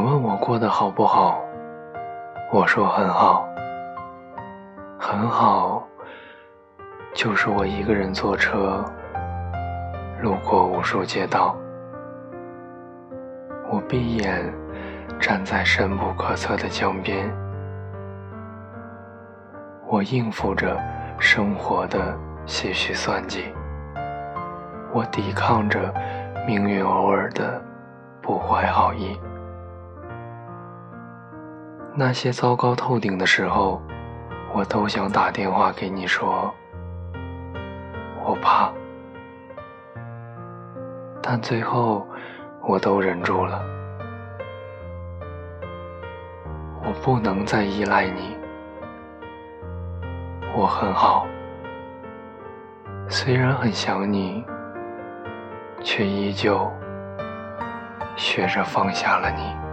你问我过得好不好？我说很好，很好。就是我一个人坐车，路过无数街道，我闭眼站在深不可测的江边，我应付着生活的些许算计，我抵抗着命运偶尔的不怀好意。那些糟糕透顶的时候，我都想打电话给你说。我怕，但最后我都忍住了。我不能再依赖你，我很好，虽然很想你，却依旧学着放下了你。